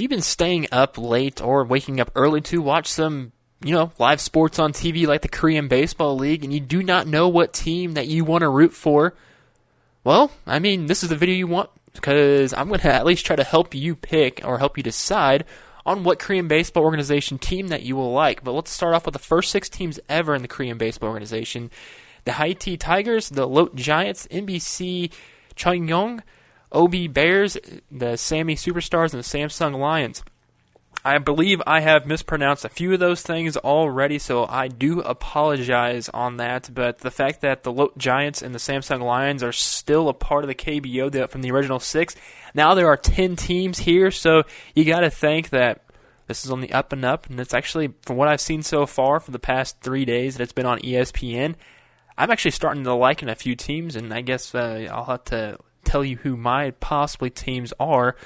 Have you been staying up late or waking up early to watch some, you know, live sports on TV like the Korean Baseball League and you do not know what team that you want to root for? Well, I mean, this is the video you want because I'm going to at least try to help you pick or help you decide on what Korean baseball organization team that you will like. But let's start off with the first six teams ever in the Korean baseball organization the Haitai Tigers, the Lotte Giants, MBC Chunhyong, OB Bears, the Sammi Superstars, and the Samsung Lions. I believe I have mispronounced a few of those things already, so I do apologize on that. But the fact that the Lotte Giants and the Samsung Lions are still a part of the KBO from the original six, now there are 10 teams here, so you got to think that this is on the up and up. And it's actually, from what I've seen so far for the past three days that it's been on ESPN, I'm actually starting to like a few teams, and I guess uh, I'll have to tell you who my possibly teams are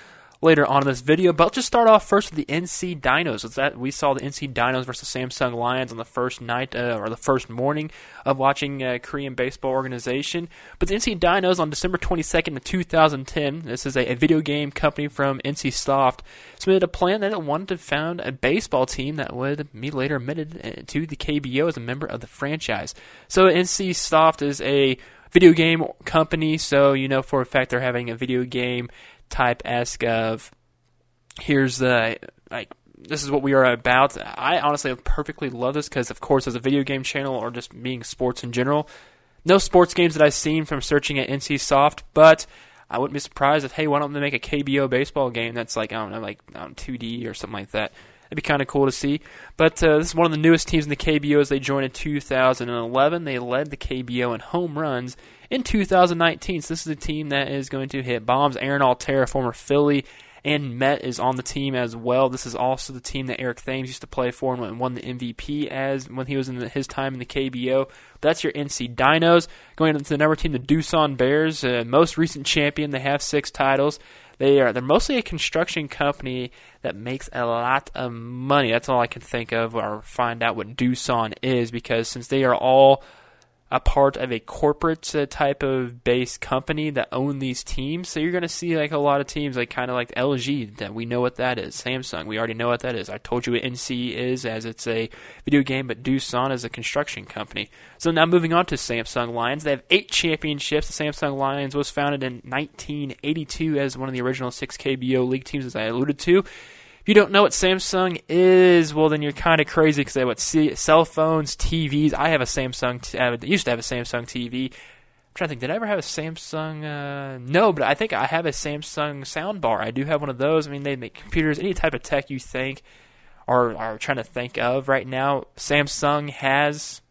later on in this video. But let's just start off first with the NC Dinos. It's that we saw the NC Dinos versus Samsung Lions on the first night uh, or the first morning of watching uh, Korean baseball organization. But the NC Dinos on December 22nd of 2010. This is a, a video game company from NC Soft submitted a plan that it wanted to found a baseball team that would be later admitted uh, to the KBO as a member of the franchise. So NC Soft is a video game company, so you know for a fact they're having a video game type esque of here's the like this is what we are about. I honestly perfectly love this because, of course, as a video game channel or just being sports in general, no sports games that I've seen from searching at NC Soft, but I wouldn't be surprised if hey, why don't they make a KBO baseball game that's like I don't know, like um, 2D or something like that. It'd be kind of cool to see. But uh, this is one of the newest teams in the KBO as they joined in 2011. They led the KBO in home runs in 2019. So this is a team that is going to hit bombs. Aaron Altherr, former Philly and Met is on the team as well. This is also the team that Eric Thames used to play for and won the MVP as when he was in the, his time in the KBO. That's your NC Dinos. Going into the number team, the Doosan Bears, uh, most recent champion. They have six titles. They are they're mostly a construction company that makes a lot of money. That's all I can think of or find out what Doosan is because since they are all a part of a corporate uh, type of based company that own these teams. So you're going to see like a lot of teams like kind of like LG that we know what that is. Samsung, we already know what that is. I told you what NC is as it's a video game, but Doosan is a construction company. So now moving on to Samsung Lions. They have eight championships. The Samsung Lions was founded in 1982 as one of the original six KBO league teams, as I alluded to. If you don't know what Samsung is, well, then you're kind of crazy because they have what cell phones, TVs. I have a Samsung. T- I used to have a Samsung TV. I'm trying to think. Did I ever have a Samsung? Uh, no, but I think I have a Samsung soundbar. I do have one of those. I mean, they make computers, any type of tech you think or are trying to think of right now. Samsung has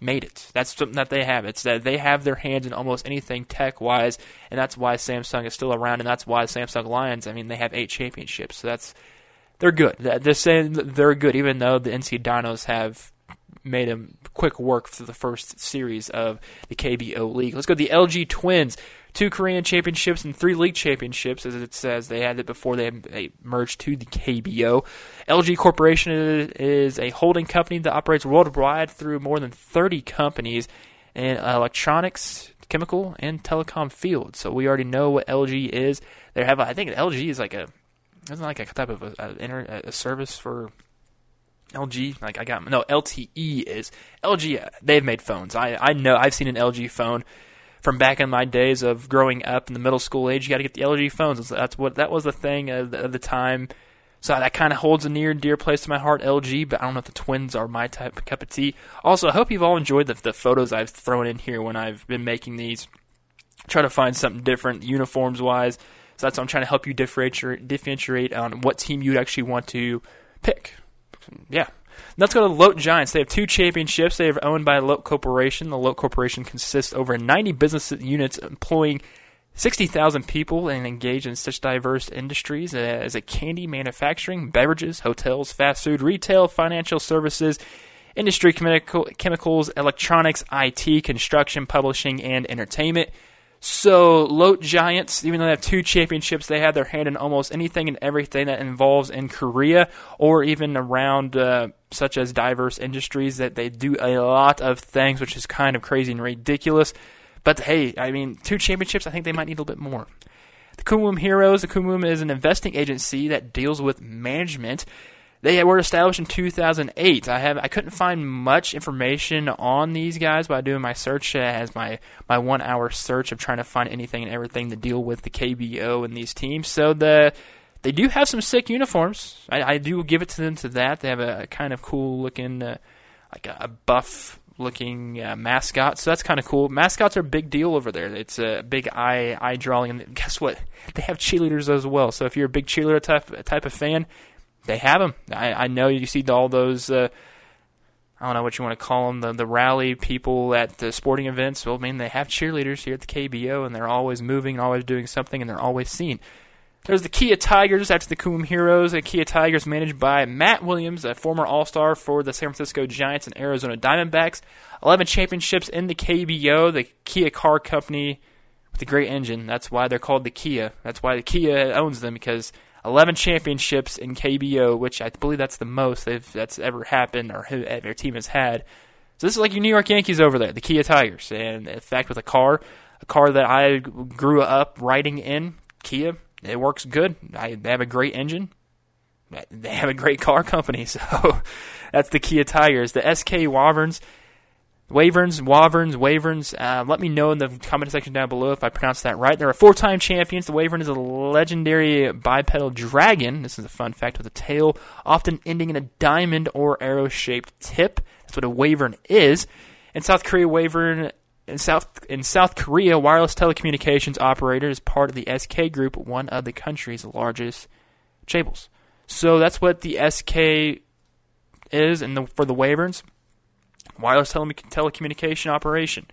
made it. That's something that they have. It's that they have their hands in almost anything tech wise, and that's why Samsung is still around, and that's why Samsung Lions. I mean, they have eight championships, so that's they're good. They're saying they're good, even though the NC Dinos have made a quick work for the first series of the KBO League. Let's go to the LG Twins. Two Korean championships and three league championships, as it says. They had it before they, merged to the KBO. LG Corporation is a holding company that operates worldwide through more than 30 companies in electronics, chemical, and telecom fields. So we already know what LG is. They have, I think, LG is like a isn't like a type of a, a, a service for LG. Like I got no LTE is LG. Uh, they've made phones. I I know I've seen an LG phone from back in my days of growing up in the middle school age. You got to get the LG phones. That's what that was the thing of the, the time. So that kind of holds a near and dear place to my heart, LG. But I don't know if the twins are my type of cup of tea. Also, I hope you've all enjoyed the, the photos I've thrown in here when I've been making these. Try to find something different, uniforms wise. So that's what I'm trying to help you differentiate, differentiate on what team you'd actually want to pick. Yeah. Let's go to the Lotte Giants. They have two championships. They are owned by Lotte Corporation. The Lotte Corporation consists over 90 business units employing 60,000 people and engaged in such diverse industries as candy manufacturing, beverages, hotels, fast food, retail, financial services, industry, chemical, chemicals, electronics, IT, construction, publishing, and entertainment. So, Lotte Giants, even though they have two championships, they have their hand in almost anything and everything that involves in Korea or even around uh, such as diverse industries. That they do a lot of things, which is kind of crazy and ridiculous. But hey, I mean, two championships, I think they might need a little bit more. The Kiwoom Heroes. The Kiwoom is an investing agency that deals with management. They were established in 2008. I have I couldn't find much information on these guys by doing my search uh, as my my one hour search of trying to find anything and everything to deal with the KBO and these teams. So the they do have some sick uniforms. I, I do give it to them to that. They have a kind of cool looking, uh, like a, a buff looking uh, mascot. So that's kind of cool. Mascots are a big deal over there. It's a big eye eye drawing, and guess what? They have cheerleaders as well. So if you're a big cheerleader type type of fan, they have them. I, I know you see all those. Uh, I don't know what you want to call them, the, the rally people at the sporting events. Well, I mean, they have cheerleaders here at the KBO, and they're always moving and always doing something, and they're always seen. There's the Kia Tigers after the Kiwoom Heroes. The Kia Tigers managed by Matt Williams, a former All Star for the San Francisco Giants and Arizona Diamondbacks. 11 championships in the KBO, the Kia car company with a great engine. That's why they're called the Kia. That's why the Kia owns them because 11 championships in KBO, which I believe that's the most that's ever happened or eh, their team has had. So this is like your New York Yankees over there, the Kia Tigers. And in fact, with a car, a car that I grew up riding in, Kia, it works good. I, they have a great engine. They have a great car company. So that's the Kia Tigers. The SK Wyverns, Waverns, Waverns, Waverns. Uh, let me know in the comment section down below if I pronounced that right. They're a four-time champions. The Wavern is a legendary bipedal dragon. This is a fun fact with a tail, often ending in a diamond or arrow-shaped tip. That's what a Wavern is. In South Korea, Wavern in South in South Korea, wireless telecommunications operator is part of the SK Group, one of the country's largest chaebols. So that's what the SK is, and the, for the Waverns, wireless tele- telecommunication operation.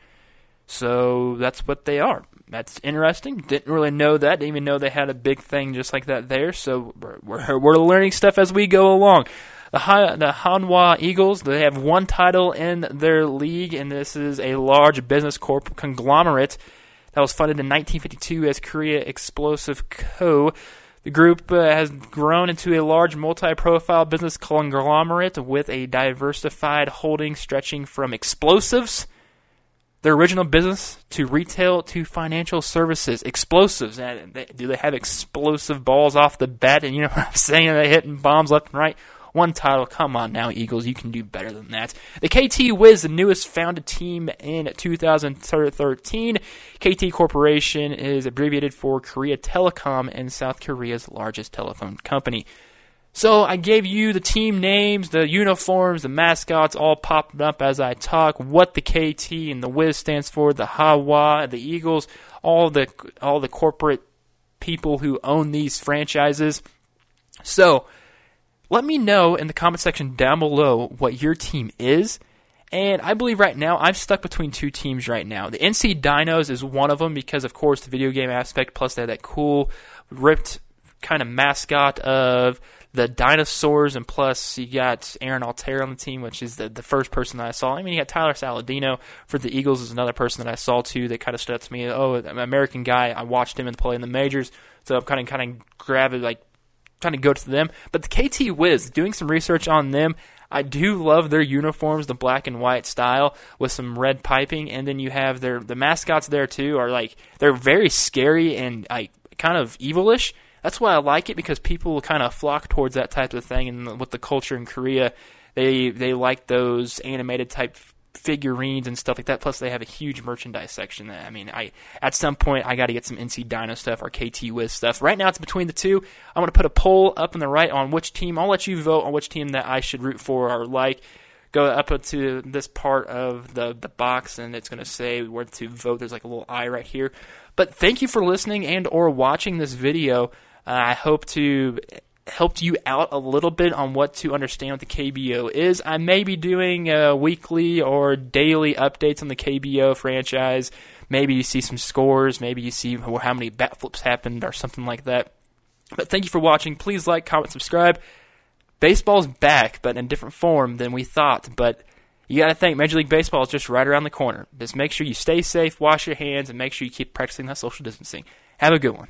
So that's what they are. That's interesting. Didn't really know that. Didn't even know they had a big thing just like that there. So we're, we're, we're learning stuff as we go along. The, Han- the Hanwha Eagles, they have one title in their league, and this is a large business corp conglomerate that was funded in 1952 as Korea Explosive Co. The group uh, has grown into a large multi profile business conglomerate with a diversified holding stretching from explosives, their original business, to retail to financial services. Explosives. Do they have explosive balls off the bat? And you know what I'm saying? They're hitting bombs left and right one title. Come on now, Eagles. You can do better than that. The KT Wiz, the newest founded team in 2013. KT Corporation is abbreviated for Korea Telecom and South Korea's largest telephone company. So I gave you the team names, the uniforms, the mascots all popping up as I talk. What the KT and the Wiz stands for, the Hanwha, the Eagles, all the all the corporate people who own these franchises. So let me know in the comment section down below what your team is. And I believe right now I'm stuck between two teams right now. The NC Dinos is one of them because, of course, the video game aspect, plus they have that cool, ripped kind of mascot of the dinosaurs, and plus you got Aaron Altherr on the team, which is the, the first person that I saw. I mean, you got Tyler Saladino for the Eagles is another person that I saw too that kind of stood out to me. Oh, an American guy. I watched him in play in the majors, so I'm kind of kind of grabbing like trying to go to them. But the KT Wiz, doing some research on them, I do love their uniforms, the black and white style with some red piping, and then you have their the mascots there too are like they're very scary and like kind of evilish. That's why I like it because people kind of flock towards that type of thing, and with the culture in Korea, they they like those animated type figurines and stuff like that. Plus, they have a huge merchandise section. That, I mean, I at some point I got to get some NC Dino stuff or KT Wiz stuff. Right now, it's between the two. I'm to put a poll up in the right on which team. I'll let you vote on which team that I should root for or like. Go up to this part of the the box, and it's to say where to vote. There's like a little eye right here. But thank you for listening and or watching this video. Uh, I hope to helped you out a little bit on what to understand what the KBO is. I may be doing uh, weekly or daily updates on the KBO franchise. Maybe you see some scores. Maybe you see how many bat flips happened or something like that. But thank you for watching. Please like, comment, subscribe. Baseball's back, but in a different form than we thought. But you got to think Major League Baseball is just right around the corner. Just make sure you stay safe, wash your hands, and make sure you keep practicing that social distancing. Have a good one.